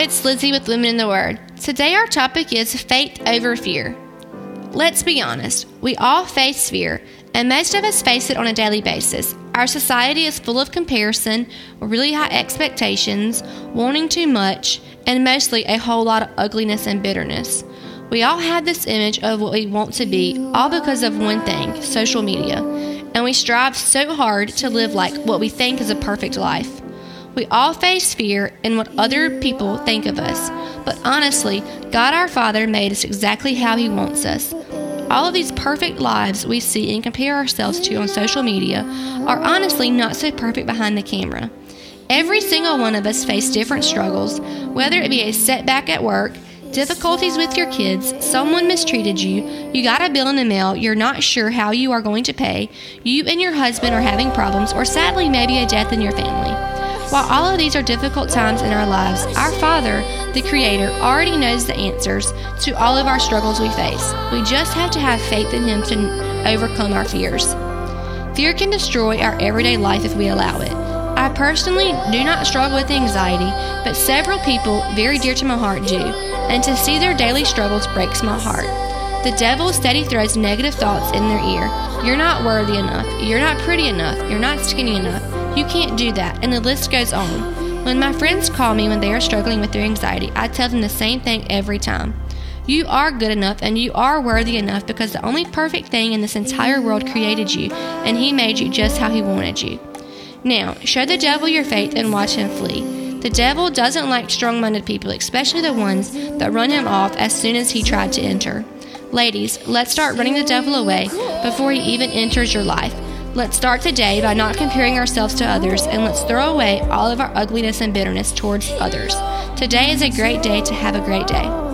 it's Lizzie with Women in the Word. Today, our topic is faith over fear. Let's be honest, we all face fear, and most of us face it on a daily basis. Our society is full of comparison, really high expectations, wanting too much, and mostly a whole lot of ugliness and bitterness. We all have this image of what we want to be, all because of one thing social media, and we strive so hard to live like what we think is a perfect life. We all face fear in what other people think of us, but honestly, God our Father made us exactly how He wants us. All of these perfect lives we see and compare ourselves to on social media are honestly not so perfect behind the camera. Every single one of us face different struggles, whether it be a setback at work, difficulties with your kids, someone mistreated you, you got a bill in the mail, you're not sure how you are going to pay, you and your husband are having problems, or sadly, maybe a death in your family. While all of these are difficult times in our lives, our Father, the Creator, already knows the answers to all of our struggles we face. We just have to have faith in Him to overcome our fears. Fear can destroy our everyday life if we allow it. I personally do not struggle with anxiety, but several people very dear to my heart do, and to see their daily struggles breaks my heart. The devil steady throws negative thoughts in their ear. You're not worthy enough. You're not pretty enough. You're not skinny enough. You can't do that, and the list goes on. When my friends call me when they are struggling with their anxiety, I tell them the same thing every time. You are good enough and you are worthy enough because the only perfect thing in this entire world created you, and He made you just how He wanted you. Now, show the devil your faith and watch him flee. The devil doesn't like strong minded people, especially the ones that run him off as soon as he tried to enter. Ladies, let's start running the devil away before he even enters your life. Let's start today by not comparing ourselves to others and let's throw away all of our ugliness and bitterness towards others. Today is a great day to have a great day.